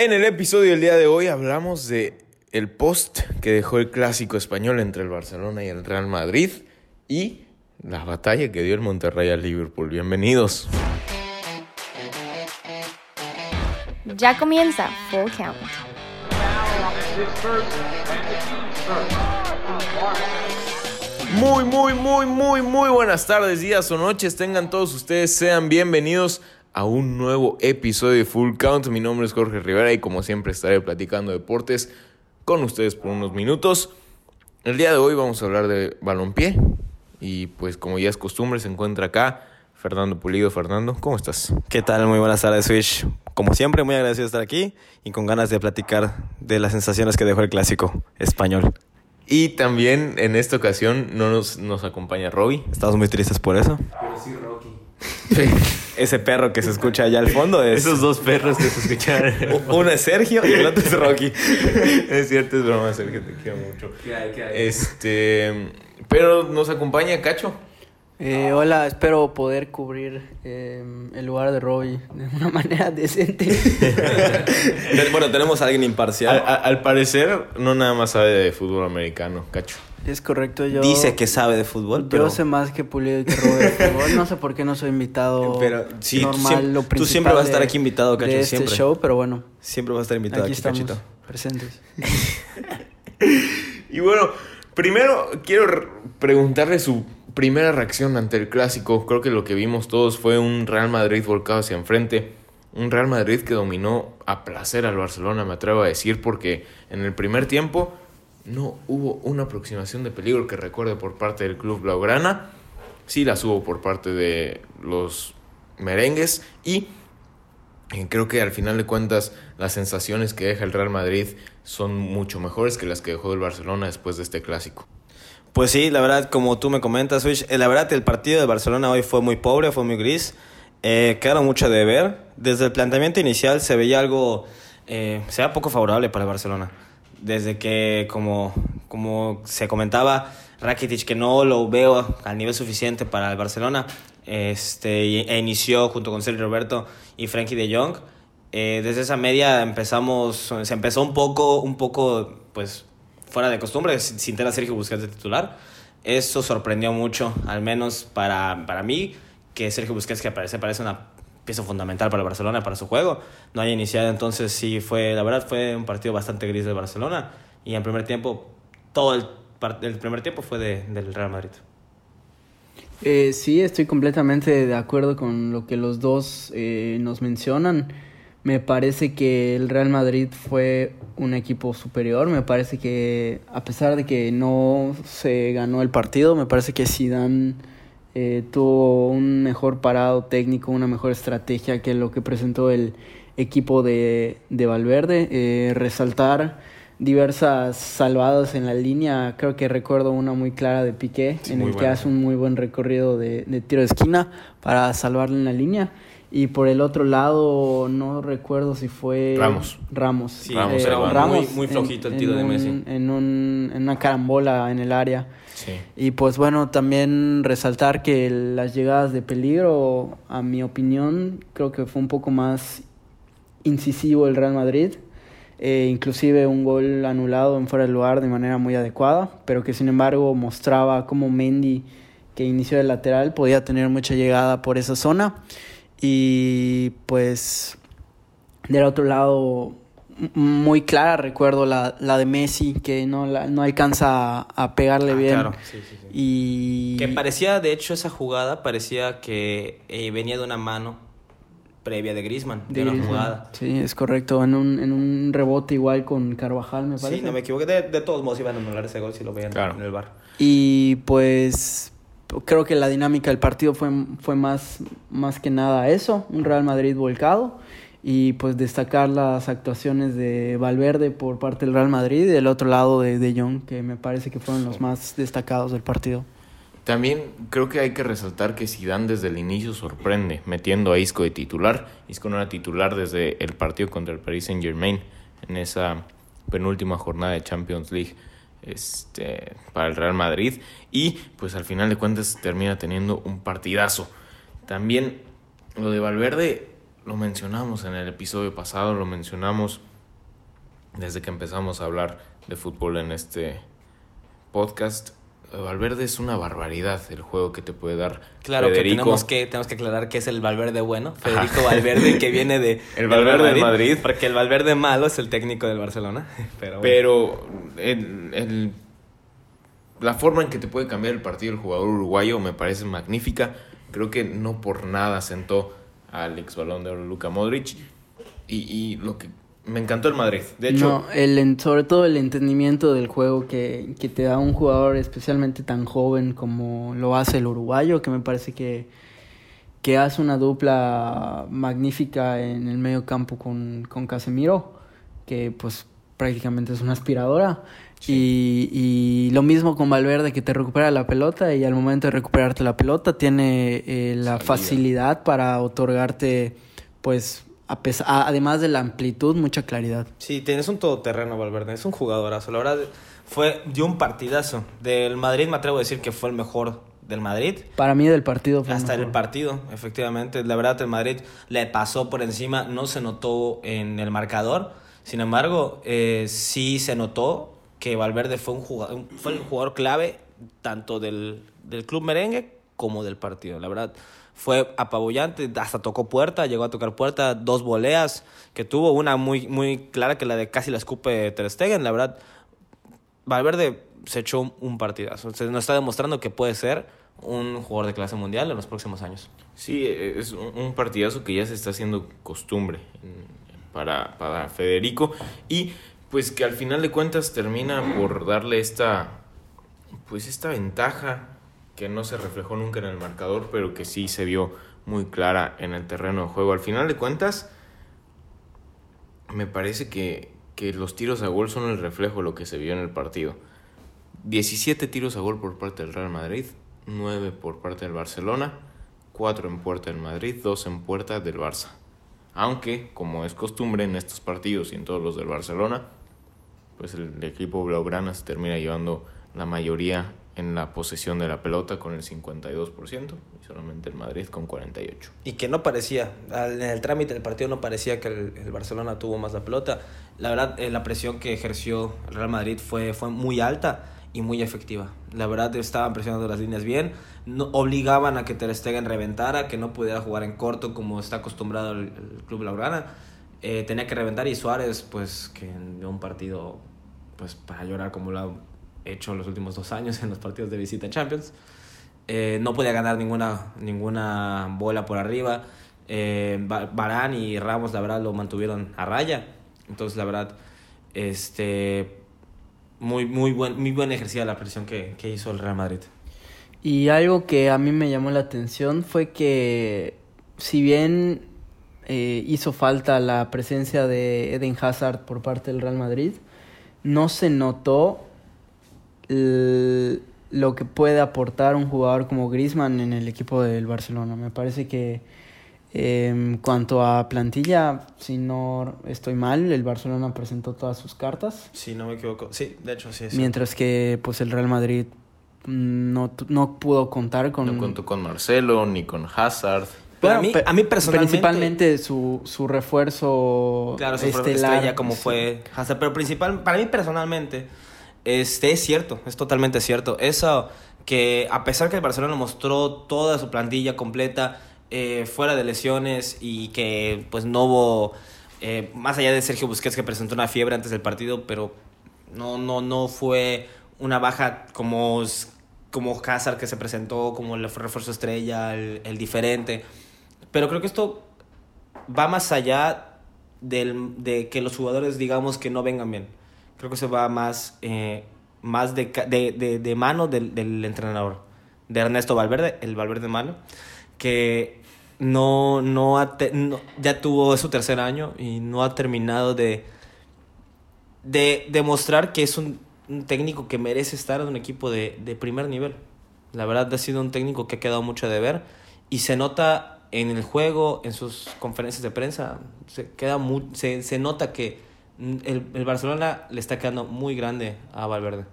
En el episodio del día de hoy hablamos de el post que dejó el clásico español entre el Barcelona y el Real Madrid y la batalla que dio el Monterrey al Liverpool. Bienvenidos. Ya comienza Full Count. Muy, muy, muy, muy, muy buenas tardes, días o noches. Tengan todos ustedes, sean bienvenidos a un nuevo episodio de Full Count. Mi nombre es Jorge Rivera y como siempre estaré platicando deportes con ustedes por unos minutos. El día de hoy vamos a hablar de balompié y pues como ya es costumbre se encuentra acá Fernando Pulido. Fernando, ¿cómo estás? ¿Qué tal? Muy buenas tardes, Switch. Como siempre, muy agradecido de estar aquí y con ganas de platicar de las sensaciones que dejó el clásico español. Y también en esta ocasión no nos, nos acompaña Robbie. Estamos muy tristes por eso. Pero sí, Rocky. Ese perro que se escucha allá al fondo es... Esos dos perros que se escuchan. Uno es Sergio y el otro es Rocky. es cierto, es broma, Sergio, te quiero mucho. ¿Qué hay? ¿Qué hay? Este, pero nos acompaña Cacho. Eh, hola, espero poder cubrir eh, el lugar de Robbie de una manera decente. bueno, tenemos a alguien Al, imparcial. al parecer, no nada más sabe de fútbol americano, Cacho. Es correcto, yo. Dice que sabe de fútbol, Yo pero... sé más que Pulido y que de fútbol. No sé por qué no soy invitado. Pero sí, tú normal, siempre- lo tú siempre vas a estar aquí invitado, Cacho, de este siempre. show, pero bueno, Siempre va a estar invitado aquí aquí, Cachito. presentes. Y bueno, primero quiero preguntarle su primera reacción ante el clásico. Creo que lo que vimos todos fue un Real Madrid volcado hacia enfrente. Un Real Madrid que dominó a placer al Barcelona, me atrevo a decir, porque en el primer tiempo no hubo una aproximación de peligro que recuerde por parte del club Blaugrana. Sí las hubo por parte de los merengues y y creo que al final de cuentas las sensaciones que deja el Real Madrid son mucho mejores que las que dejó el Barcelona después de este clásico. Pues sí, la verdad, como tú me comentas, eh, la verdad el partido de Barcelona hoy fue muy pobre, fue muy gris. Eh, quedaron mucho de ver. Desde el planteamiento inicial se veía algo, eh, se veía poco favorable para el Barcelona. Desde que, como, como se comentaba, Rakitic, que no lo veo al nivel suficiente para el Barcelona, este, e inició junto con Sergio Roberto y Frankie de Jong. Eh, desde esa media empezamos, se empezó un poco, un poco, pues, fuera de costumbre, sin tener a Sergio Busquets de titular. Eso sorprendió mucho, al menos para, para mí, que Sergio Busquets, que parece, parece una pieza fundamental para el Barcelona, para su juego, no haya iniciado. Entonces, sí, fue, la verdad, fue un partido bastante gris del Barcelona. Y en primer tiempo, todo el, primer tiempo fue de- del Real Madrid. Eh, sí, estoy completamente de acuerdo con lo que los dos eh, nos mencionan. Me parece que el Real Madrid fue un equipo superior. Me parece que a pesar de que no se ganó el partido, me parece que Zidane eh, tuvo un mejor parado técnico, una mejor estrategia que lo que presentó el equipo de, de Valverde. Eh, resaltar diversas salvadas en la línea. Creo que recuerdo una muy clara de Piqué, Sí, en el que hace un muy buen recorrido de, de tiro de esquina para salvarle en la línea. Y por el otro lado, no recuerdo si fue Ramos. Ramos. Sí, Ramos, va. muy- muy flojito el tiro de un- Messi. En, un, en una carambola en el área. Sí. Y pues bueno, también resaltar que las llegadas de peligro, a mi opinión, creo que fue un poco más incisivo el Real Madrid. Eh, inclusive un gol anulado en fuera de lugar de manera muy adecuada, pero que sin embargo mostraba como Mendy, que inició de lateral, podía tener mucha llegada por esa zona. Y pues del otro lado, muy clara, recuerdo la, la de Messi, que no, la- no alcanza a, a pegarle Ah, bien. claro, sí, sí, sí. Y Que parecía, de hecho, esa jugada parecía que eh, venía de una mano previa de Griezmann, de, de una Griezmann. jugada. Sí, es correcto. En un, en un rebote igual con Carvajal, me parece. Sí, no me equivoqué. De, de todos modos iban a anular ese gol si lo veían Claro. en el bar. Y pues creo que la dinámica del partido fue, fue más, más que nada eso, un Real Madrid volcado. Y pues destacar las actuaciones de Valverde por parte del Real Madrid y del otro lado de De Jong, que me parece que fueron los más destacados del partido. También creo que hay que resaltar que Zidane desde el inicio sorprende metiendo a Isco de titular. Isco no era titular desde el partido contra el Paris Saint Germain en esa penúltima jornada de Champions League este, para el Real Madrid. Y pues al final de cuentas termina teniendo un partidazo. También lo de Valverde lo mencionamos en el episodio pasado, lo mencionamos desde que empezamos a hablar de fútbol en este podcast. Valverde es una barbaridad el juego que te puede dar. Claro Federico. que tenemos que tenemos que aclarar que es el Valverde bueno, Federico Valverde que viene de El Valverde de Madrid. porque el Valverde malo es el técnico del Barcelona, pero, bueno. Pero el- el- la forma en que te puede cambiar el partido el jugador uruguayo me parece magnífica. Creo que no por nada sentó al ex balón de oro Luka Modric. Y, y lo que me encantó el Madrid. De hecho, No, el, sobre todo el entendimiento del juego que, que te da un jugador especialmente tan joven como lo hace el uruguayo, que me parece que, que hace una dupla magnífica en el medio campo con, con Casemiro, que pues prácticamente es una aspiradora. Y, y lo mismo con Valverde, que te recupera la pelota y al momento de recuperarte la pelota tiene eh, la Salida. facilidad para otorgarte, pues, a pes- a- además de la amplitud, mucha claridad. Sí, tienes un todoterreno Valverde, es un jugadorazo. La verdad, fue dio un partidazo. Del Madrid me atrevo a decir que fue el mejor del Madrid. Para mí del partido fue Hasta el partido, efectivamente. La verdad, el Madrid le pasó por encima, no se notó en el marcador. Sin embargo, eh, sí se notó que Valverde fue, un jugador, fue el jugador clave tanto del, del club merengue como del partido. La verdad, fue apabullante, hasta tocó puerta, llegó a tocar puerta, dos voleas que tuvo, una muy, muy clara que la de casi la escupe Ter Stegen. La verdad, Valverde se echó un- partidazo. Se nos está demostrando que puede ser un jugador de clase mundial en los próximos años. Sí, es un un partidazo que ya se está haciendo costumbre mm, para, para Federico y pues que al final de cuentas termina por darle esta pues esta ventaja que no se reflejó nunca en el marcador, pero que sí se vio muy clara en el terreno de juego. Al final de cuentas me parece que, que los tiros a gol son el reflejo de lo que se vio en el partido. 17 tiros a gol por parte del Real Madrid, 9 por parte del Barcelona, 4 en puerta del Madrid, 2 en puerta del Barça. Aunque, como es costumbre en estos partidos y en todos los del Barcelona, pues el equipo blaugrana se termina llevando la mayoría en la posesión de la pelota con el 52% y solamente el Madrid con 48%. Y que no parecía, en el trámite del partido no parecía que el, el Barcelona tuvo más la pelota. La verdad, eh, la presión que ejerció el Real Madrid fue, fue muy alta y muy efectiva. La verdad, estaban presionando las líneas bien, no, obligaban a que Ter Stegen reventara, que no pudiera jugar en corto como está acostumbrado el, el club Blaugrana. Eh, tenía que reventar y Suárez, pues, que dio un partido pues para llorar como lo ha hecho los últimos dos años en los partidos de visita en Champions. Eh, no podía ganar ninguna, ninguna bola por arriba. Eh, Ba- Varane y Ramos, la verdad, lo mantuvieron a raya. Entonces, la verdad, este, muy, muy, buen, muy la presión que, que hizo el Real Madrid. Y algo que a mí me llamó la atención fue que si bien eh, hizo falta la presencia de Eden Hazard por parte del Real Madrid, no se notó lo que puede aportar un jugador como Griezmann en el equipo del Barcelona. Me parece que eh, en cuanto a plantilla, si no estoy mal, el Barcelona presentó todas sus cartas. Si no me equivoco. Sí, de hecho, sí. sí. Mientras que pues el Real Madrid no, no pudo contar con... No contó con Marcelo ni con Hazard. Pero a mí, a mí personalmente... Principalmente su, su refuerzo Claro, su estelar. estrella como fue Hazard, pero principal, para mí personalmente, este es cierto, es totalmente cierto. Eso que a pesar que el Barcelona mostró toda su plantilla completa eh, fuera de lesiones y que pues no hubo, eh, más allá de Sergio Busquets que presentó una fiebre antes del partido, pero no, no, no fue una baja como, como Hazard que se presentó, como el refuerzo estrella, el, el diferente. Pero creo que esto va más allá del, de que los jugadores digamos que no vengan bien. Creo que se va más, eh, más de, de, de, de mano del, del entrenador, de Ernesto Valverde, el Valverde malo, que no, no, ha ya tuvo su tercer año y no ha terminado de, de demostrar que es un, técnico que merece estar en un equipo de, de primer nivel. La verdad ha sido un técnico que ha quedado mucho de ver y se nota en el juego, en sus conferencias de prensa, se, queda mu- se, se nota que el, el Barcelona le está quedando muy grande a Valverde.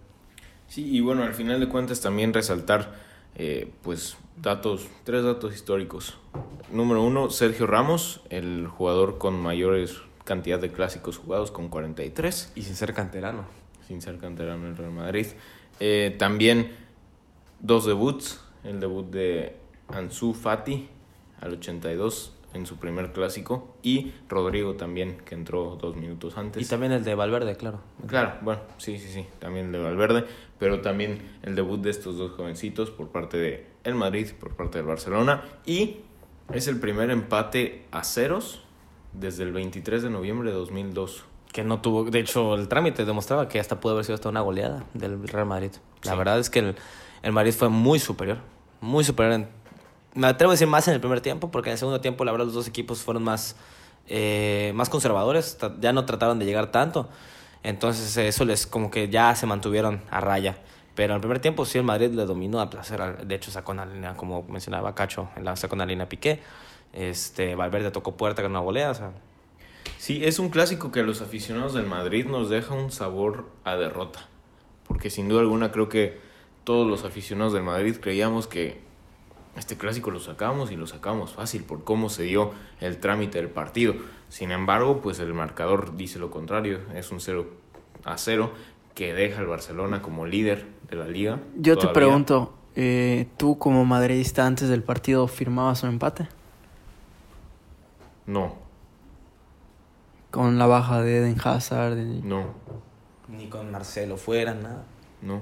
Sí, y bueno, al final de cuentas también resaltar, eh, pues datos, tres datos históricos. Número uno, Sergio Ramos, el jugador con mayores cantidad de clásicos jugados, con 43. Y sin ser canterano. Sin ser canterano en Real Madrid. Eh, también dos debuts. El debut de Ansu Fati al 82 en su primer clásico y Rodrigo también que entró dos minutos antes. Y también el de Valverde, claro. Claro, bueno, sí, sí, sí, también el de Valverde, pero también el debut de estos dos jovencitos por parte de el Madrid, por parte del Barcelona y es el primer empate a ceros desde el 23 de noviembre de 2002. Que no tuvo, de hecho, el trámite demostraba que hasta pudo haber sido hasta una goleada del Real Madrid. La Sí. verdad es que el, el Madrid fue muy superior, muy superior. en- me atrevo a decir más en el primer tiempo, porque en el segundo tiempo, la verdad, los dos equipos fueron más, eh, más conservadores, ya no trataron de llegar tanto. Entonces, eso les como que ya se mantuvieron a raya. Pero en el primer tiempo sí el Madrid le dominó a placer. De hecho, sacó una línea, como mencionaba Cacho, la sacó una línea Piqué. Este, Valverde tocó puerta con una volea. Sí, es un clásico que a los aficionados del Madrid nos deja un sabor a derrota. Porque sin duda alguna creo que todos los aficionados del Madrid creíamos que este clásico lo sacamos y lo sacamos fácil por cómo se dio el trámite del partido. Sin embargo, pues el marcador dice lo contrario, es un 0 a 0 que deja al Barcelona como líder de la liga. Yo te pregunto, eh, ¿tú como madridista antes del partido firmabas un empate? No, Con la baja de Eden Hazard. de- no, ni con Marcelo fuera, nada. no.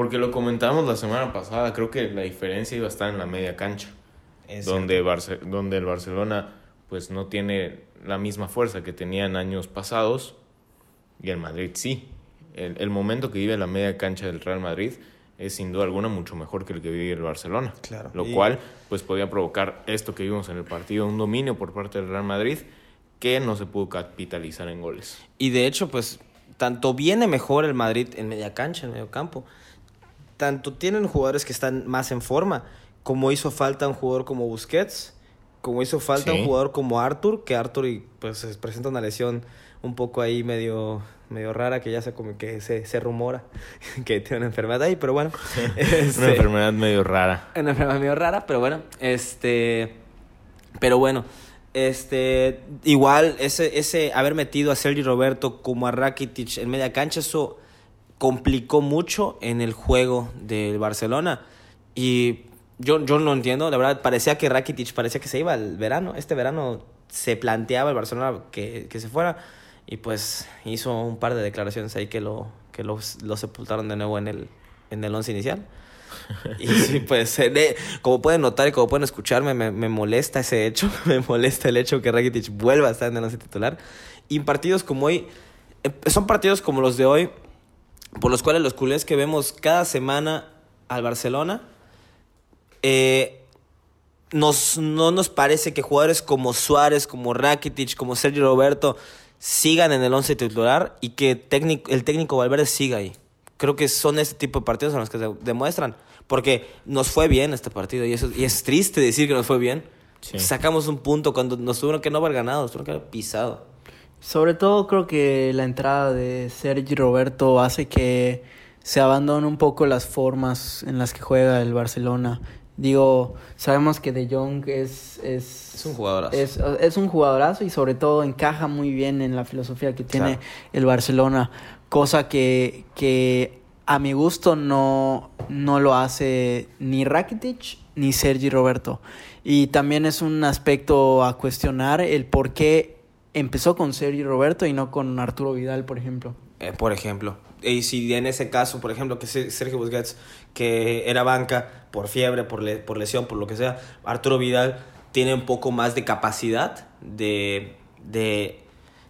Porque lo comentamos la semana pasada, creo que la diferencia iba a estar en la media cancha. Es donde, Barce- donde el Barcelona pues no tiene la misma fuerza que tenía en años pasados y el Madrid sí. El, el momento que vive la media cancha del Real Madrid es sin duda alguna mucho mejor que el que vive el Barcelona. Claro. Lo Y- cual pues podía provocar esto que vimos en el partido, un dominio por parte del Real Madrid que no se pudo capitalizar en goles. Y de hecho, pues, tanto viene mejor el Madrid en media cancha, en medio campo, tanto tienen jugadores que están más en forma, como hizo falta un jugador como Busquets, como hizo falta Sí. un jugador como Arthur, que Arthur y, pues se presenta una lesión un poco ahí medio, medio rara, que ya se como que se, se rumora que tiene una enfermedad ahí, pero bueno. este, Una enfermedad medio rara. una enfermedad medio rara, pero bueno, este. Pero bueno, este. Igual, ese, ese haber metido a Sergi Roberto como a Rakitic en media cancha, eso complicó mucho en el juego del Barcelona. Y yo, yo no entiendo, la verdad, parecía que Rakitic parecía que se iba el verano. Este verano se planteaba el Barcelona que, que se fuera. Y pues hizo un par de declaraciones ahí que lo, que lo, lo sepultaron de nuevo en el, en el once inicial. Y sí, pues, eh, de- como pueden notar y como pueden escucharme, me, me molesta ese hecho. Me molesta el hecho que Rakitic vuelva a estar en el once titular. Y en partidos como hoy, eh, son partidos como los de hoy, por los cuales los culés que vemos cada semana al Barcelona, eh, nos, no nos parece que jugadores como Suárez, como Rakitic, como Sergio Roberto sigan en el once titular y que técnico, el técnico Valverde siga ahí. Creo que son este tipo de partidos en los que se demuestran. Porque nos fue bien este partido y, eso, y es triste decir que nos fue bien. Sí. Sacamos un punto cuando nos tuvieron que no haber ganado, nos tuvieron que haber pisado. Sobre todo creo que la entrada de Sergi Roberto hace que se abandonen un poco las formas en las que juega el Barcelona. Digo, sabemos que De Jong es... Es, Es un jugadorazo. Es, es un jugadorazo y sobre todo encaja muy bien en la filosofía que tiene Claro. el Barcelona. Cosa que, que a mi gusto no, no lo hace ni Rakitic ni Sergi Roberto. Y también es un aspecto a cuestionar el por qué empezó con Sergi Roberto y no con Arturo Vidal, por ejemplo. Eh, por ejemplo. Y si en ese caso, por ejemplo, que Se- Sergio Busquets, que era banca por fiebre, por, le- por lesión, por lo que sea, Arturo Vidal tiene un poco más de capacidad de, de,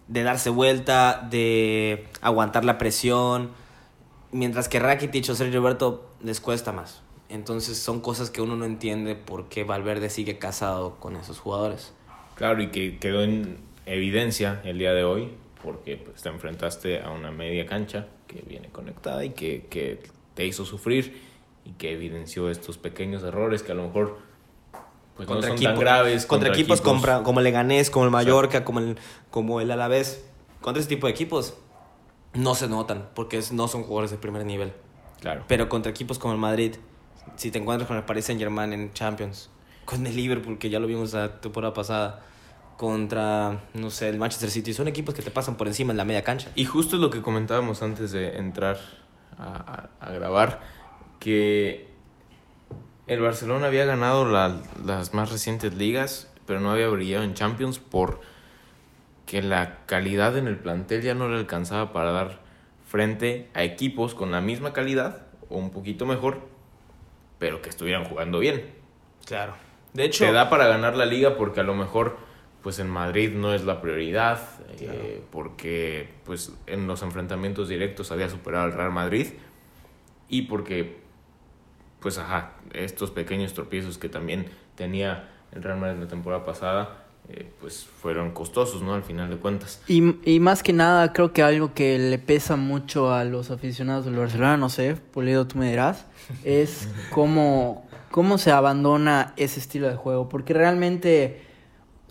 de darse vuelta, de aguantar la presión, mientras que Rakitic o Sergio Roberto les cuesta más. Entonces son cosas que uno no entiende por qué Valverde sigue casado con esos jugadores. Claro, y que quedó en evidencia el día de hoy, porque pues, te enfrentaste a una media cancha que viene conectada y que, que te hizo sufrir y que evidenció estos pequeños errores que a lo mejor pues, no son tan graves. contra, equipos, como el Leganés, como el Mallorca, como el, como el Alavés. Contra ese tipo de equipos no se notan porque es- no son jugadores de primer nivel. Claro. Pero contra equipos como el Madrid, si te encuentras con el Paris Saint Germain en Champions, con el Liverpool, que ya lo vimos la temporada pasada, contra, no sé, el Manchester City, son equipos que te pasan por encima en la media cancha. Y justo es lo que comentábamos antes de entrar a, a- a grabar, que el Barcelona había ganado la- las más recientes ligas, pero no había brillado en Champions por que la calidad en el plantel ya no le alcanzaba para dar frente a equipos con la misma calidad o un poquito mejor, pero que estuvieran jugando bien. Claro. De hecho, Te da para ganar la liga porque a lo mejor pues en Madrid no es la prioridad, eh, porque pues en los enfrentamientos directos había superado al Real Madrid y porque pues ajá, estos pequeños tropiezos que también tenía el Real Madrid la temporada pasada eh, pues fueron costosos, ¿no? Al final de cuentas. Y, y más que nada, creo que algo que le pesa mucho a los aficionados del Barcelona, no sé, Pulido, tú me dirás, es cómo, cómo se abandona ese estilo de juego. Porque realmente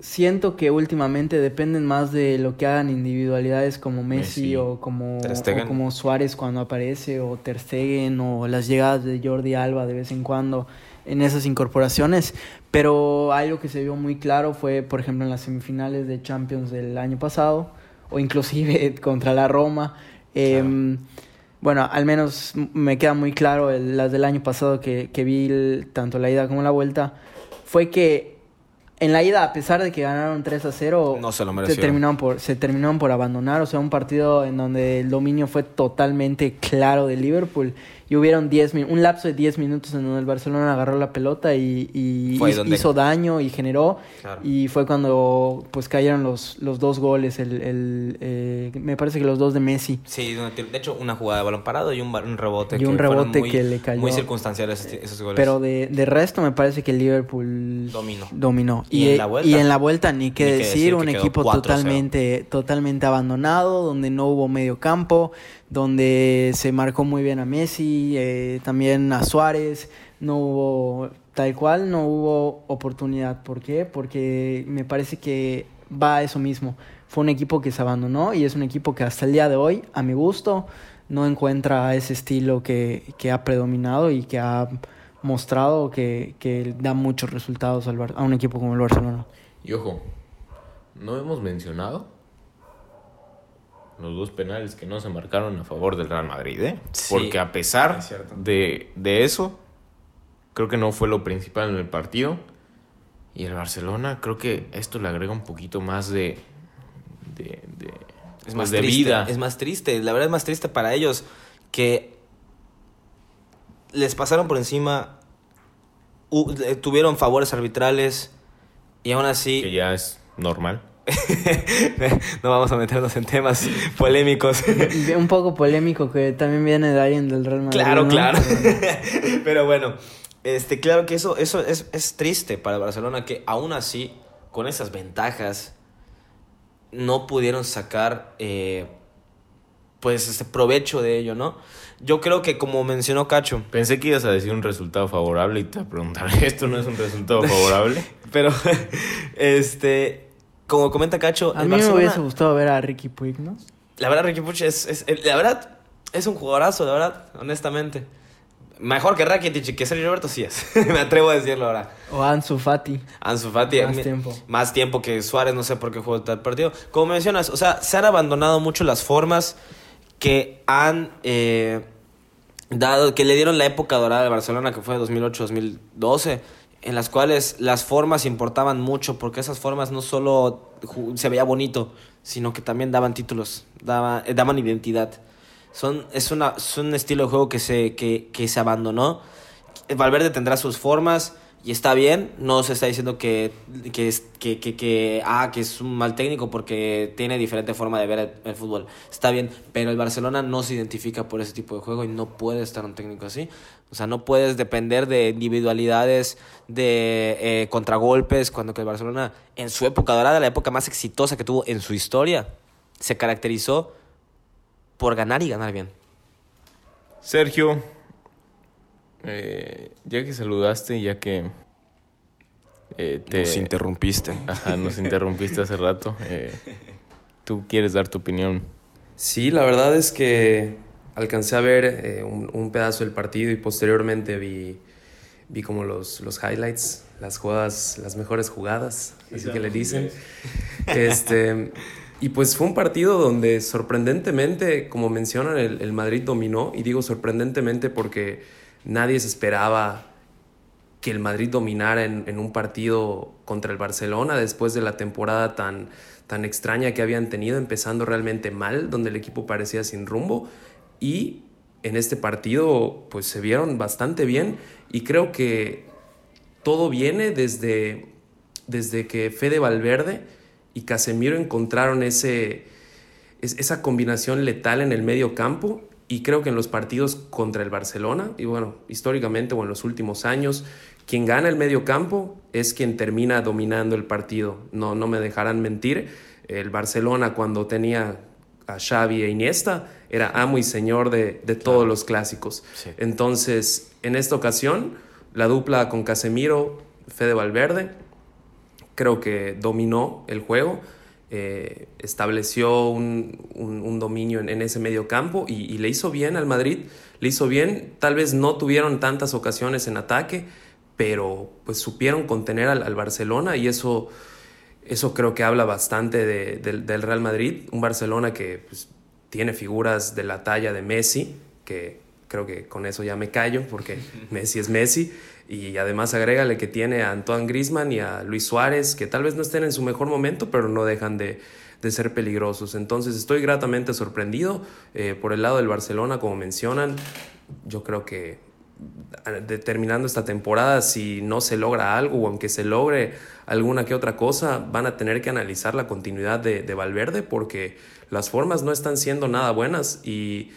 siento que últimamente dependen más de lo que hagan individualidades como Messi, Messi, o, como, o como Suárez cuando aparece, o Ter Stegen, o las llegadas de Jordi Alba de vez en cuando en esas incorporaciones. Pero algo que se vio muy claro fue, por ejemplo, en las semifinales de Champions del año pasado, o inclusive contra la Roma. Em, Bueno, al menos me queda muy claro el- las del año pasado que, que vi el- tanto la ida como la vuelta. Fue que en la ida, a pesar de que ganaron 3 a 0, No se lo se terminaron, por, se terminaron por abandonar. O sea, un partido en donde el dominio fue totalmente claro de Liverpool. Y hubieron 10 min- un lapso de 10 minutos en donde el Barcelona agarró la pelota y, y hizo, daño y generó. Claro. Y fue cuando pues cayeron los, los dos goles. El, el, eh, me parece que los dos de Messi. Sí, de hecho, una jugada de balón parado y un, un rebote. Y un que rebote muy- que le cayó. Muy circunstanciales esos, esos goles. Pero de, de resto me parece que el Liverpool Dominó. dominó. Y en la vuelta- y en la vuelta ni qué ni qué decir, decir, un que equipo 4-0. totalmente, totalmente abandonado, donde no hubo medio campo, donde se marcó muy bien a Messi, eh, también a Suárez, no hubo tal cual, no hubo oportunidad. ¿Por qué? Porque me parece que va a eso mismo. Fue un equipo que se abandonó y es un equipo que hasta el día de hoy, a mi gusto, no encuentra ese estilo que, que ha predominado y que ha mostrado que, que da muchos resultados al Bar- a un equipo como el Barcelona. Y ojo, no hemos mencionado los dos penales que no se marcaron a favor del Real Madrid, ¿eh? Sí, Porque a pesar de, de eso, creo que no fue lo principal en el partido. Y el Barcelona, creo que esto le agrega un poquito más de. de, de Es pues, más de triste, vida. Es más triste. La verdad es más triste para ellos que les pasaron por encima, tuvieron favores arbitrales y aún Que así ya es normal. no vamos a meternos en temas polémicos. un poco polémico que también viene de alguien del Real Madrid. Claro, ¿no? claro. Pero bueno, este, claro que eso, eso es, es triste para Barcelona que aún así, con esas ventajas, no pudieron sacar eh, pues este provecho de ello, ¿no? Yo creo que como mencionó Cacho, Pensé que ibas a decir un resultado favorable y te preguntaré, ¿esto no es un resultado favorable? pero este, como comenta Cacho, A el mí me Barcelona- hubiese gustado ver a Ricky Puig, ¿no? La verdad, Ricky Puig es, es- es- la verdad, es un jugadorazo, la verdad, honestamente. Mejor que Rakitic y que Sergio Roberto, sí es. Me atrevo a decirlo ahora. O Ansu Fati. Ansu Fati. Más tiempo. Más tiempo que Suárez, no sé por qué jugó tal partido. Como mencionas, o sea, se han abandonado mucho las formas que han eh, dado, que le dieron la época dorada de Barcelona, que fue 2008-2012, en las cuales las formas importaban mucho, porque esas formas no solo se veía bonito, sino que también daban títulos, daba- eh, daban identidad. Son, es, una, es un estilo de juego que se, que, que se abandonó. Valverde tendrá sus formas y está bien. No se está diciendo que, que, es- que, que, que, ah, que es un mal técnico porque tiene diferente forma de ver el, fútbol. Está bien, pero el Barcelona no se identifica por ese tipo de juego y no puede estar un técnico así. O sea, no puedes depender de individualidades, de eh, contragolpes, cuando que el Barcelona en su época dorada, la época más exitosa que tuvo en su historia, se caracterizó por ganar y ganar bien. Sergio, eh, ya que saludaste, ya que eh, te Nos interrumpiste. Ajá, nos interrumpiste hace rato, eh, tú quieres dar tu opinión. Sí, la verdad es que alcancé a ver eh, un, un pedazo del partido y posteriormente vi vi como los, los highlights, las jugadas, las mejores jugadas, así que le dicen. Este, y pues fue un partido donde sorprendentemente, como mencionan, el, el Madrid dominó, y digo sorprendentemente porque nadie se esperaba que el Madrid dominara en, en, un partido contra el Barcelona después de la temporada tan, tan extraña que habían tenido, empezando realmente mal, donde el equipo parecía sin rumbo. Y en este partido pues se vieron bastante bien y creo que todo viene desde, desde que Fede Valverde y Casemiro encontraron ese, esa combinación letal en el medio campo y creo que en los partidos contra el Barcelona, y bueno, históricamente o en los últimos años, quien gana el medio campo es quien termina dominando el partido. No, no me dejarán mentir. El Barcelona cuando tenía a Xavi e Iniesta era amo y señor de, de todos los clásicos. Sí. Entonces, en esta ocasión, la dupla con Casemiro, Fede Valverde, creo que dominó el juego. Eh, estableció un, un, dominio en, ese medio campo y, le hizo bien al Madrid, le hizo bien, tal vez no tuvieron tantas ocasiones en ataque, pero pues supieron contener al, Barcelona y eso, eso creo que habla bastante de, del Real Madrid, un Barcelona que pues, tiene figuras de la talla de Messi, que creo que con eso ya me callo porque Messi es Messi, y además agrégale que tiene a Antoine Grisman y a Luis Suárez, que tal vez no estén en su mejor momento, pero no dejan de, de ser peligrosos. Entonces estoy gratamente sorprendido eh, por el lado del Barcelona, como mencionan, yo creo que determinando esta temporada, si no se logra algo o aunque se logre alguna que otra cosa, van a tener que analizar la continuidad de, de, Valverde porque las formas no están siendo nada buenas. Y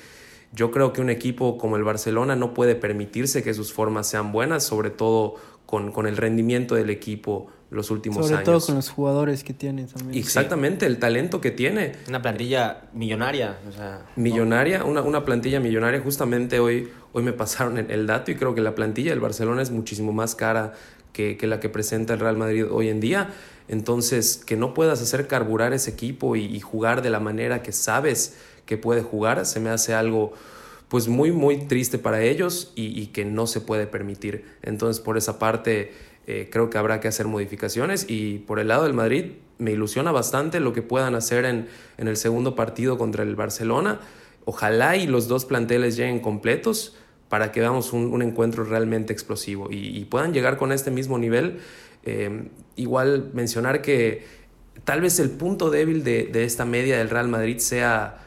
yo creo que un equipo como el Barcelona no puede permitirse que sus formas sean buenas, sobre todo con, con el rendimiento del equipo los últimos Sobre años. todo con los jugadores que tiene también. Exactamente, sí. el talento que tiene. Una plantilla millonaria. O sea, millonaria, no. una, una plantilla millonaria. Justamente hoy, hoy me pasaron el dato y creo que la plantilla del Barcelona es muchísimo más cara que, que la que presenta el Real Madrid hoy en día. Entonces, que no puedas hacer carburar ese equipo y, y jugar de la manera que sabes que puede jugar, se me hace algo pues muy muy triste para ellos y, y que no se puede permitir. Entonces, por esa parte eh, creo que habrá que hacer modificaciones y por el lado del Madrid me ilusiona bastante lo que puedan hacer en, en el segundo partido contra el Barcelona. Ojalá y los dos planteles lleguen completos para que veamos un, un encuentro realmente explosivo y, y, puedan llegar con este mismo nivel. Eh, igual mencionar que tal vez el punto débil de, de esta media del Real Madrid sea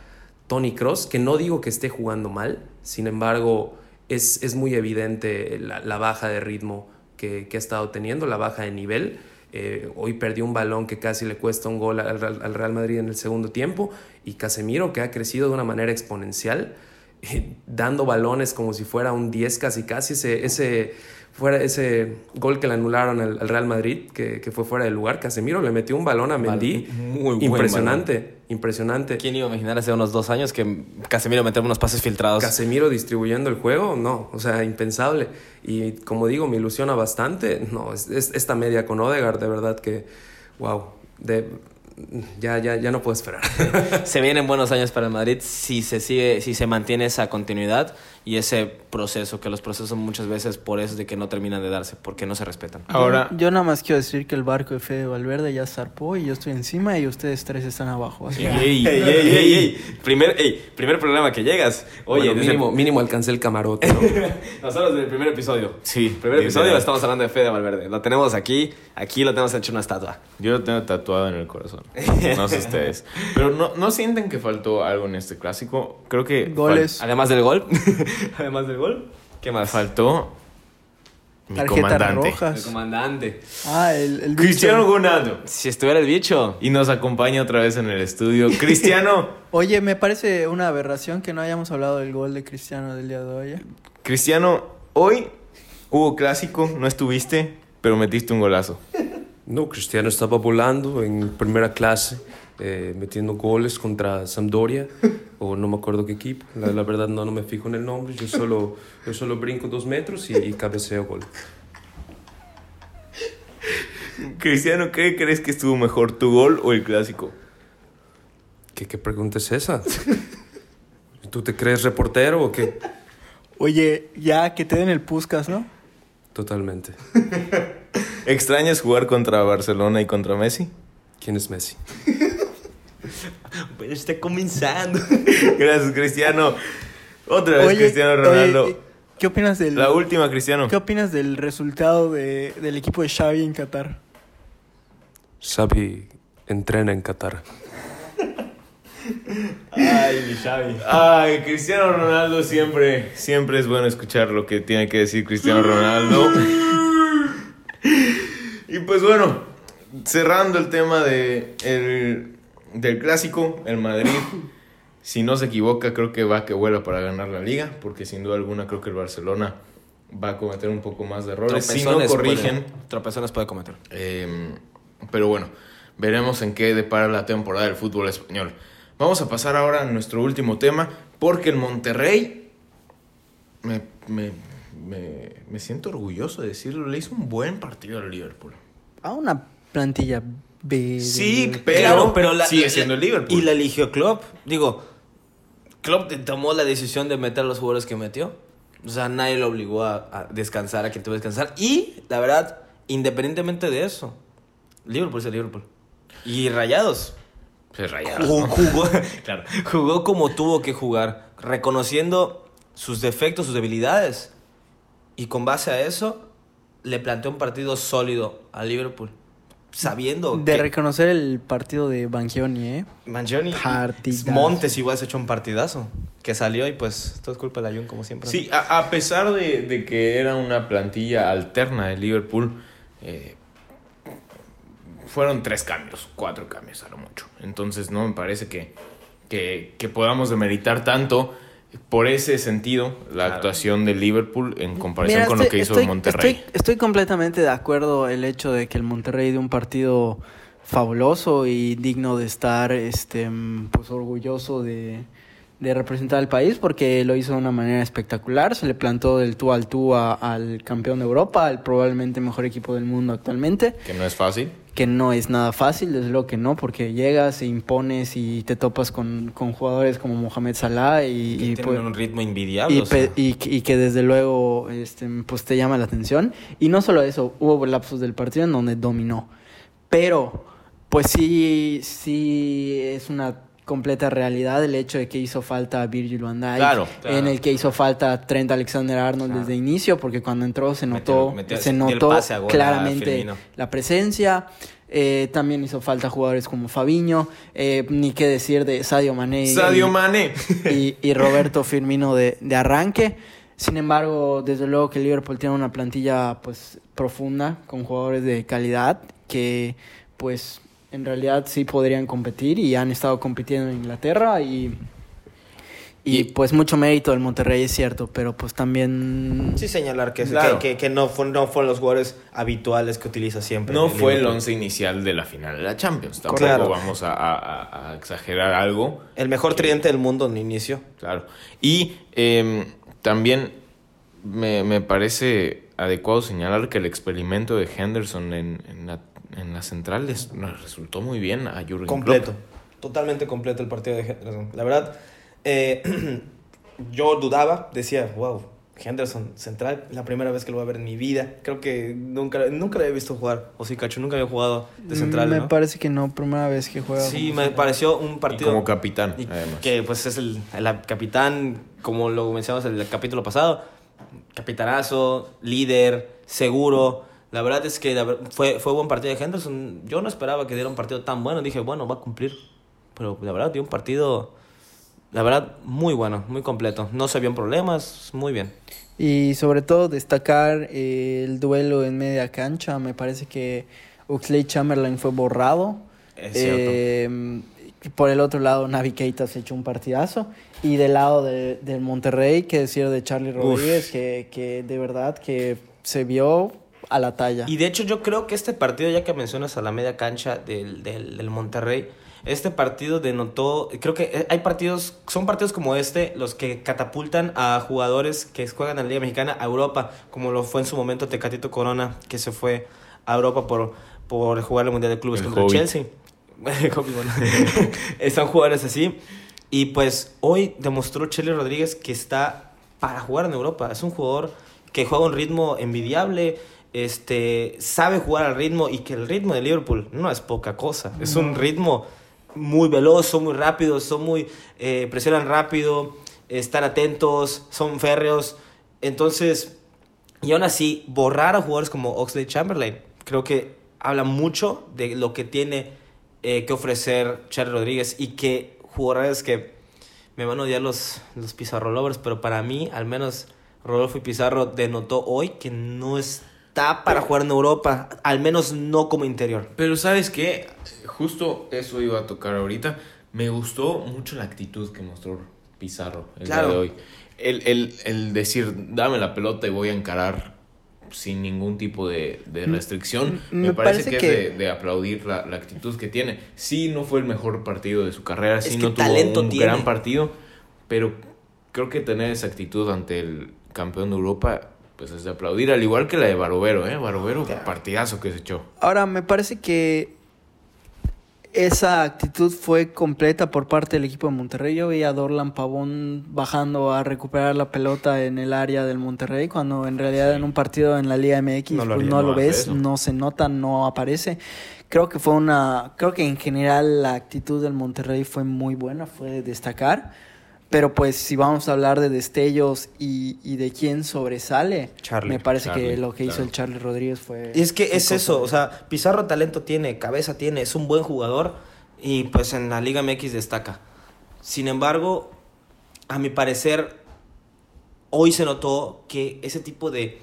Tony Cross, que no digo que esté jugando mal, sin embargo es, es muy evidente la, la baja de ritmo que, que, ha estado teniendo, la baja de nivel. Eh, hoy perdió un balón que casi le cuesta un gol al, al, Real Madrid en el segundo tiempo y Casemiro que ha crecido de una manera exponencial, eh, dando balones como si fuera un 10 casi casi, ese, ese, fuera ese gol que le anularon al, al Real Madrid, que, que, fue fuera de lugar, Casemiro le metió un balón a Mendy, Muy impresionante, impresionante. ¿Quién iba a imaginar hace unos dos años que Casemiro metiera unos pases filtrados? Casemiro distribuyendo el juego, no, o sea, impensable. Y como digo, me ilusiona bastante, no, es, es esta media con Odegaard, de verdad que, wow, de, ya, ya, ya no puedo esperar. se vienen buenos años para el Madrid si se sigue, si se mantiene esa continuidad y ese proceso, que los procesos muchas veces por eso de que no terminan de darse, porque no se respetan. Ahora, yo, yo nada más quiero decir que el barco de Fede Valverde ya zarpó y yo estoy encima y ustedes tres están abajo. Así. Ey, ey, ey, ey, ey, Primer, ey, primer programa que llegas. Oye, bueno, mínimo, el... mínimo alcancé el camarote. ¿no? Nosotros desde el primer episodio. Sí. Primer episodio verdad. estamos hablando de Fede Valverde. Lo tenemos aquí, aquí lo tenemos hecho una estatua. Yo lo tengo tatuado en el corazón. No sé ustedes. Pero no, no sienten que faltó algo en este clásico. Creo que. Goles. Además del gol. Además del gol. ¿Qué más? Faltó. Mi comandante. El comandante. Ah, el, el Cristiano Ronaldo. Si estuviera el bicho. Y nos acompaña otra vez en el estudio. Cristiano. Oye, me parece una aberración que no hayamos hablado del gol de Cristiano del día de hoy. ¿eh? Cristiano, hoy hubo clásico, no estuviste, pero metiste un golazo. No, Cristiano estaba volando en primera clase, eh, metiendo goles contra Sampdoria, o no me acuerdo qué equipo. La, la, verdad no, no me fijo en el nombre, yo solo, yo solo brinco dos metros y, y cabeceo gol. Cristiano, ¿qué crees que estuvo mejor, tu gol o el clásico? ¿Qué, qué pregunta es esa? ¿Tú te crees reportero o qué? Oye, ya que te den el Puscas, ¿no? Totalmente. ¿Extrañas jugar contra Barcelona y contra Messi? ¿Quién es Messi? Pero está comenzando. Gracias, Cristiano. Otra vez Oye, Cristiano Ronaldo. oye, ¿Qué opinas del La última, Cristiano. ¿Qué opinas del resultado de- del equipo de Xavi en Qatar? Xavi entrena en Qatar. Ay, mi Xavi. Ay, Cristiano Ronaldo siempre, siempre es bueno escuchar lo que tiene que decir Cristiano Ronaldo. y pues bueno, cerrando el tema de el- del clásico, el Madrid, si no se equivoca, creo que va que vuela para ganar la liga, porque sin duda alguna creo que el Barcelona va a cometer un poco más de errores. Si no corrigen, puede- tropezones puede cometer. eh, pero bueno, veremos en qué depara la temporada del fútbol español. Vamos a pasar ahora a nuestro último tema, porque el Monterrey, me, me, me, me siento orgulloso de decirlo, le hizo un buen partido al Liverpool. A una plantilla Sí, de- pero sigue siendo el Liverpool. Y la eligió Klopp. Digo, Klopp tomó la decisión de meter a los jugadores que metió. O sea, nadie lo obligó a, a descansar, a quien tuvo que descansar. Y, la verdad, independientemente de eso, Liverpool es el Liverpool. Y Rayados. Se rayaron. Jugó, jugó, claro, jugó como tuvo que jugar, reconociendo sus defectos, sus debilidades. Y con base a eso, le planteó un partido sólido a Liverpool. Sabiendo De que reconocer el partido de Banchioni, ¿eh? Mangioni y Partidazo. Montes igual se echó un partidazo. Que salió y pues todo es culpa de la Jun como siempre. Sí, a, a pesar de, de que era una plantilla alterna de Liverpool, eh, fueron tres cambios, cuatro cambios a lo mucho. Entonces no me parece que, que, que podamos demeritar tanto por ese sentido la Claro. actuación de Liverpool en comparación Mira, con estoy- lo que hizo estoy- el Monterrey. Estoy, estoy completamente de acuerdo el hecho de que el Monterrey dio un partido fabuloso y digno de estar este mm, pues orgulloso de, de representar al país porque lo hizo de una manera espectacular, se le plantó del tú al tú a- al campeón de Europa, al probablemente mejor equipo del mundo actualmente Que no es fácil. Que no es nada fácil, desde luego que no, porque llegas e impones y te topas con, con jugadores como Mohamed Salah y, Que y, tienen pues- un ritmo invidiable. y, o sea. pe- y que- y que desde luego este, pues te llama la atención. Y no solo eso, hubo lapsos del partido en donde dominó. Pero, pues sí, sí es una completa realidad el hecho de que hizo falta Virgil van Dijk, Claro, claro. en el que hizo falta Trent Alexander-Arnold Claro. desde inicio, porque cuando entró se notó, metió- se notó claramente la presencia. Eh, también hizo falta jugadores como Fabiño, eh, ni qué decir de Sadio Mané. y, y Roberto Firmino de, de arranque. Sin embargo, desde luego que Liverpool tiene una plantilla pues profunda con jugadores de calidad que pues en realidad sí podrían competir y han estado compitiendo en Inglaterra y y, Y- pues mucho mérito del Monterrey es cierto, pero pues también Sí señalar que, Claro. que, que- que no, fue- no fueron los jugadores habituales que utiliza siempre. No el fue el once inicial de la final de la Champions. Tampoco Claro. vamos a, a- a- a exagerar algo. El mejor tridente del mundo en inicio. Claro. Y eh, también me, me parece adecuado señalar que el experimento de Henderson en, en la, en la central les nos resultó muy bien a Jurgen Completo. Klopp. Totalmente completo el partido de Henderson. La verdad, eh, yo dudaba, decía, wow, Henderson central, la primera vez que lo voy a ver en mi vida. Creo que nunca, nunca lo había visto jugar. O sí, Cacho, nunca había jugado de central. me ¿no? parece que no, primera vez que juega. Sí, me pareció un Y partido. como capitán, Y además. que pues es el, el capitán, como lo mencionamos en el capítulo pasado, capitanazo, líder, seguro. La verdad es que fue, fue buen partido de Henderson. Yo no esperaba que diera un partido tan bueno. Dije, bueno, va a cumplir. Pero la verdad dio un partido, la verdad, muy bueno, muy completo. No se vieron problemas, muy bien. Y sobre todo destacar el duelo en media cancha. Me parece que Oxley Chamberlain fue borrado. Es. Eh, por el otro lado, Navi Keita se echó un partidazo. Y del lado de- del Monterrey, que decir de Charlie Rodríguez, que, que de verdad que se vio a la talla. Y de hecho yo creo que este partido, ya que mencionas a la media cancha del, del, del Monterrey, este partido denotó, creo que eh, hay partidos, son partidos como este los que catapultan a jugadores que juegan en la Liga Mexicana a Europa, como lo fue en su momento Tecatito Corona, que se fue a Europa por, por jugar el Mundial de Clubes El contra. Chelsea. Son jugadores así. Y pues hoy demostró Chele Rodríguez que está para jugar en Europa. Es un jugador que juega un ritmo envidiable, este, sabe jugar al ritmo y que el ritmo de Liverpool no es poca cosa. Es un ritmo muy veloz, son muy rápidos, son muy, eh, presionan rápido, están atentos, son férreos. Entonces, y aún así, borrar a jugadores como Oxley Chamberlain, creo que habla mucho de lo que tiene eh, que ofrecer Charlie Rodríguez y que jugadores que me van a odiar los, los Pizarro lovers, pero para mí, al menos Rodolfo y Pizarro denotó hoy que no está para jugar en Europa, al menos no como interior. Pero sabes qué, justo eso iba a tocar ahorita. Me gustó mucho la actitud que mostró Pizarro el Claro. día de hoy. El, el, el decir, dame la pelota y voy a encarar sin ningún tipo de, de restricción. Mm, me, me parece, parece que, que- es de, de aplaudir la, la actitud que tiene. Sí, no fue el mejor partido de su carrera, sí Es que no tuvo un tiene. gran partido, pero creo que tener esa actitud ante el campeón de Europa, pues es de aplaudir, al igual que la de Barovero, ¿eh? Barovero, partidazo que se echó. Ahora, me parece que esa actitud fue completa por parte del equipo de Monterrey. Yo veía a Dorlan Pavón bajando a recuperar la pelota en el área del Monterrey, cuando en realidad en un partido en la Liga MX No lo pues no lo ves, eso. no se nota, no aparece. Creo que fue una, creo que en general la actitud del Monterrey fue muy buena, fue de destacar. Pero pues si vamos a hablar de destellos y, y de quién sobresale, Charlie. me parece que lo que hizo claro. el Charlie Rodríguez fue... Y es que es cosa eso, de- o sea, Pizarro talento tiene, cabeza tiene, es un buen jugador y pues en la Liga MX destaca. Sin embargo, a mi parecer, hoy se notó que ese tipo de,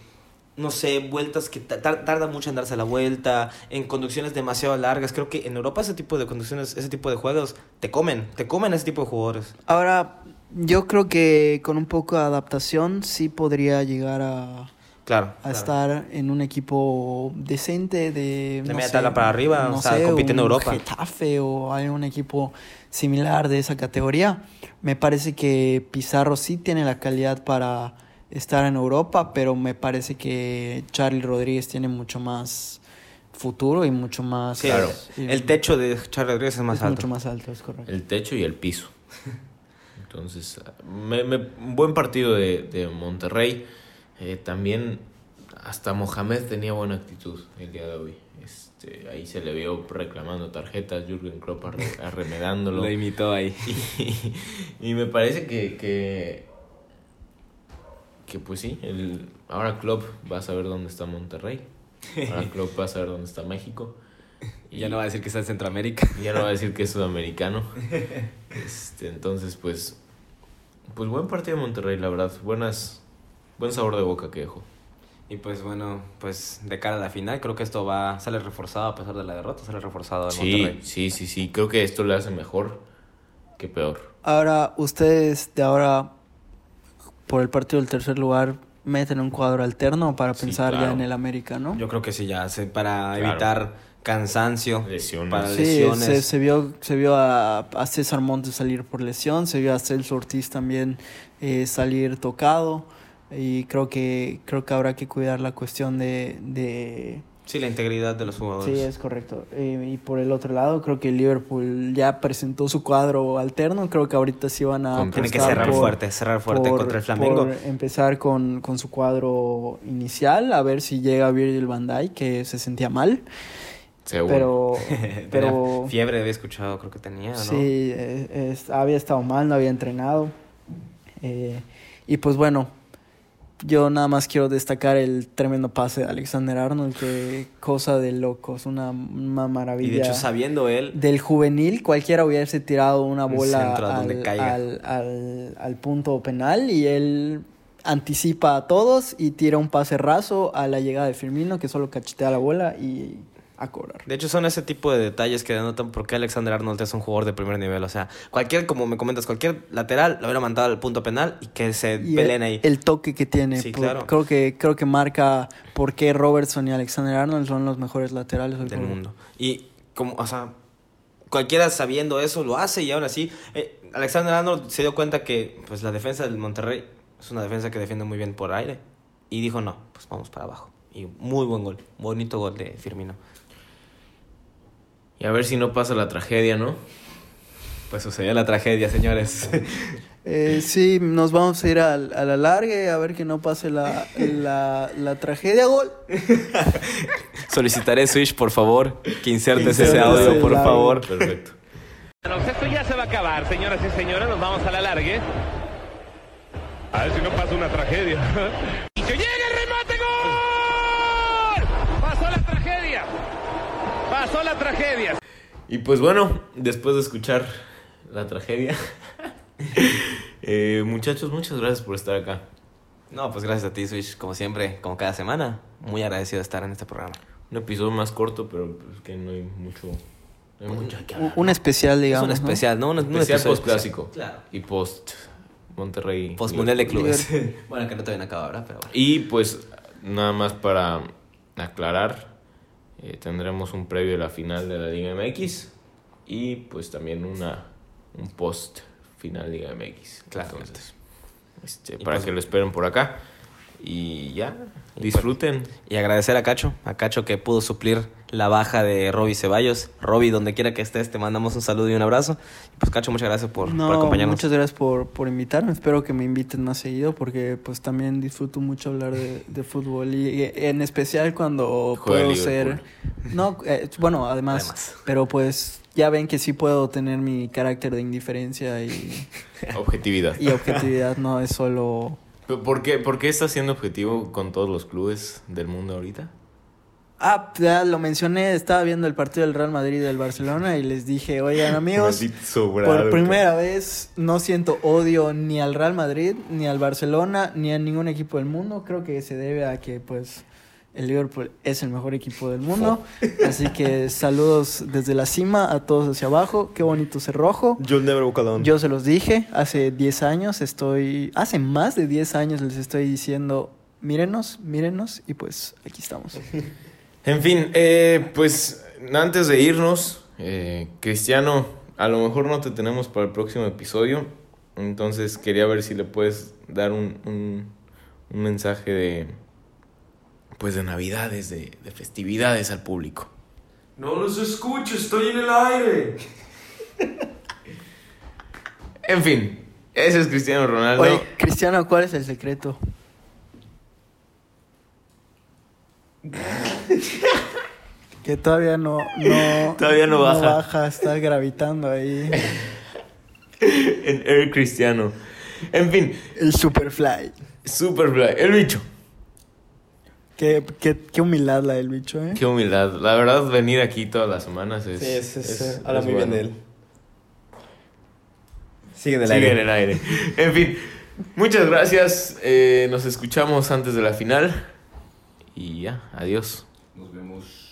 no sé, vueltas que ta- tar- tarda mucho en darse la vuelta, en conducciones demasiado largas, creo que en Europa ese tipo de conducciones, ese tipo de juegos, te comen, te comen ese tipo de jugadores. Ahora, yo creo que con un poco de adaptación sí podría llegar a, Claro. a claro. estar en un equipo decente de... De no media sé, tabla para arriba, o sea, compitiendo en un Europa. Getafe o algún equipo similar de esa categoría. Me parece que Pizarro sí tiene la calidad para estar en Europa, pero me parece que Charlie Rodríguez tiene mucho más futuro y mucho más... Sí, Claro. eh, El techo de Charles Rodríguez es más es alto. mucho más alto, es correcto. El techo y el piso. Entonces, me, me- un buen partido de, de Monterrey. Eh, también hasta Mohamed tenía buena actitud el día de hoy. Este, ahí se le vio reclamando tarjetas, Jürgen Klopp arre- arremedándolo. Lo imitó ahí. Y, y me parece que, que, que pues sí, el, ahora Klopp va a saber dónde está Monterrey. Ahora Klopp va a saber dónde está México. Y Ya no va a decir que está en Centroamérica. ya no va a decir que es sudamericano. Este, entonces, pues, pues buen partido de Monterrey, la verdad. Buenas, buen sabor de boca que dejó. Y pues bueno, pues de cara a la final, creo que esto va sale reforzado a pesar de la derrota, sale reforzado al Sí, Monterrey. sí, sí, sí. Creo que esto le hace mejor que peor. Ahora, ustedes de ahora, por el partido del tercer lugar, meten un cuadro alterno para Sí, pensar ya en el América, ¿no? Yo creo que sí, ya se- para Claro. evitar cansancio, Lesiones. para Sí, lesiones. se, se vio, se vio a, a César Montes salir por lesión, se vio a Celso Ortiz también eh, salir tocado y creo que creo que habrá que cuidar la cuestión de, de Sí, la integridad de los jugadores. Sí, es correcto. Eh, y por el otro lado, creo que el Liverpool ya presentó su cuadro alterno. Creo que ahorita sí van a. Tiene que cerrar por- fuerte, cerrar fuerte por- contra el Flamengo. por empezar con, con su cuadro inicial, a ver si llega Virgil van Dijk, que se sentía mal. Seguro. Pero. Pero fiebre había escuchado, creo que tenía, ¿no? Sí, eh, es- había estado mal, no había entrenado. Eh, y pues bueno, yo nada más quiero destacar el tremendo pase de Alexander Arnold, que cosa de locos, una, una Y maravilla. de hecho, sabiendo él, Del juvenil, cualquiera hubiese tirado una Un bola al, al, al- al punto penal y él anticipa a todos y tira un pase raso a la llegada de Firmino que solo cachetea la bola y a cobrar. De hecho, son ese tipo de detalles que denotan por qué Alexander Arnold es un jugador de primer nivel. O sea, cualquier, como me comentas, cualquier lateral lo hubiera mandado al punto penal y que se Y peleen el, ahí. el toque que tiene, Sí, por- claro. creo que creo que marca por qué Robertson y Alexander Arnold son los mejores laterales del mundo. Y como, o sea, cualquiera sabiendo eso lo hace y aún así, eh, Alexander Arnold se dio cuenta que pues la defensa del Monterrey es una defensa que defiende muy bien por aire y dijo no, pues vamos para abajo. Y muy buen gol, bonito gol de Firmino. Y a ver si no pasa la tragedia, ¿no? Pues sucedió la tragedia, señores. Eh, sí, nos vamos a ir al- a, la larga a ver que no pase la, la, la tragedia. Gol. Solicitaré Switch, por favor, que insertes Inserte ese audio, por favor. Perfecto. Bueno, esto ya se va a acabar, señoras y señores, nos vamos a la largue. A ver si no pasa una tragedia. La tragedia. Y pues bueno, después de escuchar la tragedia, eh, muchachos, muchas gracias por estar acá. No, pues gracias a ti, Switch, como siempre, como cada semana. Muy agradecido de estar en este programa. Un episodio más corto, pero pues, que no hay mucho, no hay mucho que hablar. Un especial, digamos. es un ¿no? especial, ¿no? Un, un Especial episodio post clásico. Claro. Y post Monterrey. Post Mundial de Clubes. bueno, que no todavía no acaba ahora, pero bueno. Y pues nada más para aclarar, eh, tendremos un previo de la final de la Liga MX y pues también una un post final Liga MX. Claramente. Entonces, este, para pues- que lo esperen por acá y ya disfruten. Y agradecer a Cacho, a Cacho que pudo suplir la baja de Roby Ceballos. Roby, donde quiera que estés, te mandamos un saludo y un abrazo. Y pues Cacho, muchas gracias por, No, por acompañarnos. muchas gracias por, por invitarme. Espero que me inviten más seguido porque pues también disfruto mucho hablar de, de fútbol y en especial cuando Juega puedo Liverpool. ser... No, eh, bueno, además, Además. pero pues ya ven que sí puedo tener mi carácter de indiferencia y, Objetividad. y objetividad, no es solo... ¿Por qué, ¿Por qué estás siendo objetivo con todos los clubes del mundo ahorita? Ah, ya lo mencioné, estaba viendo el partido del Real Madrid y del Barcelona y les dije, oigan amigos, sobrado, por primera vez no siento odio ni al Real Madrid, ni al Barcelona, ni a ningún equipo del mundo. Creo que se debe a que pues el Liverpool es el mejor equipo del mundo. Así que saludos desde la cima a todos hacia abajo. Qué bonito cerrojo. You'll never walk alone. Yo se los dije, hace 10 años estoy, hace más de 10 años les estoy diciendo, mírenos, mírenos y pues aquí estamos. En fin, eh, pues antes de irnos, eh, Cristiano, a lo mejor no te tenemos para el próximo episodio, entonces quería ver si le puedes dar un, un, un mensaje de, pues de navidades, de, de festividades al público. No los escucho, estoy en el aire. En fin, ese es Cristiano Ronaldo. Oye, Cristiano, ¿cuál es el secreto? que todavía no, no Todavía no baja. está gravitando ahí. en Air Cristiano. En fin, El Superfly. Superfly, el bicho. Qué, qué, qué humildad la del bicho, ¿eh? Qué humildad. La verdad, venir aquí todas las semanas es. Sí, es, es, es- habla es muy bien de él. Sigue en el Sigue aire. en el aire. En fin, muchas gracias. Eh, nos escuchamos antes de la final. Y ya, adiós. Nos vemos.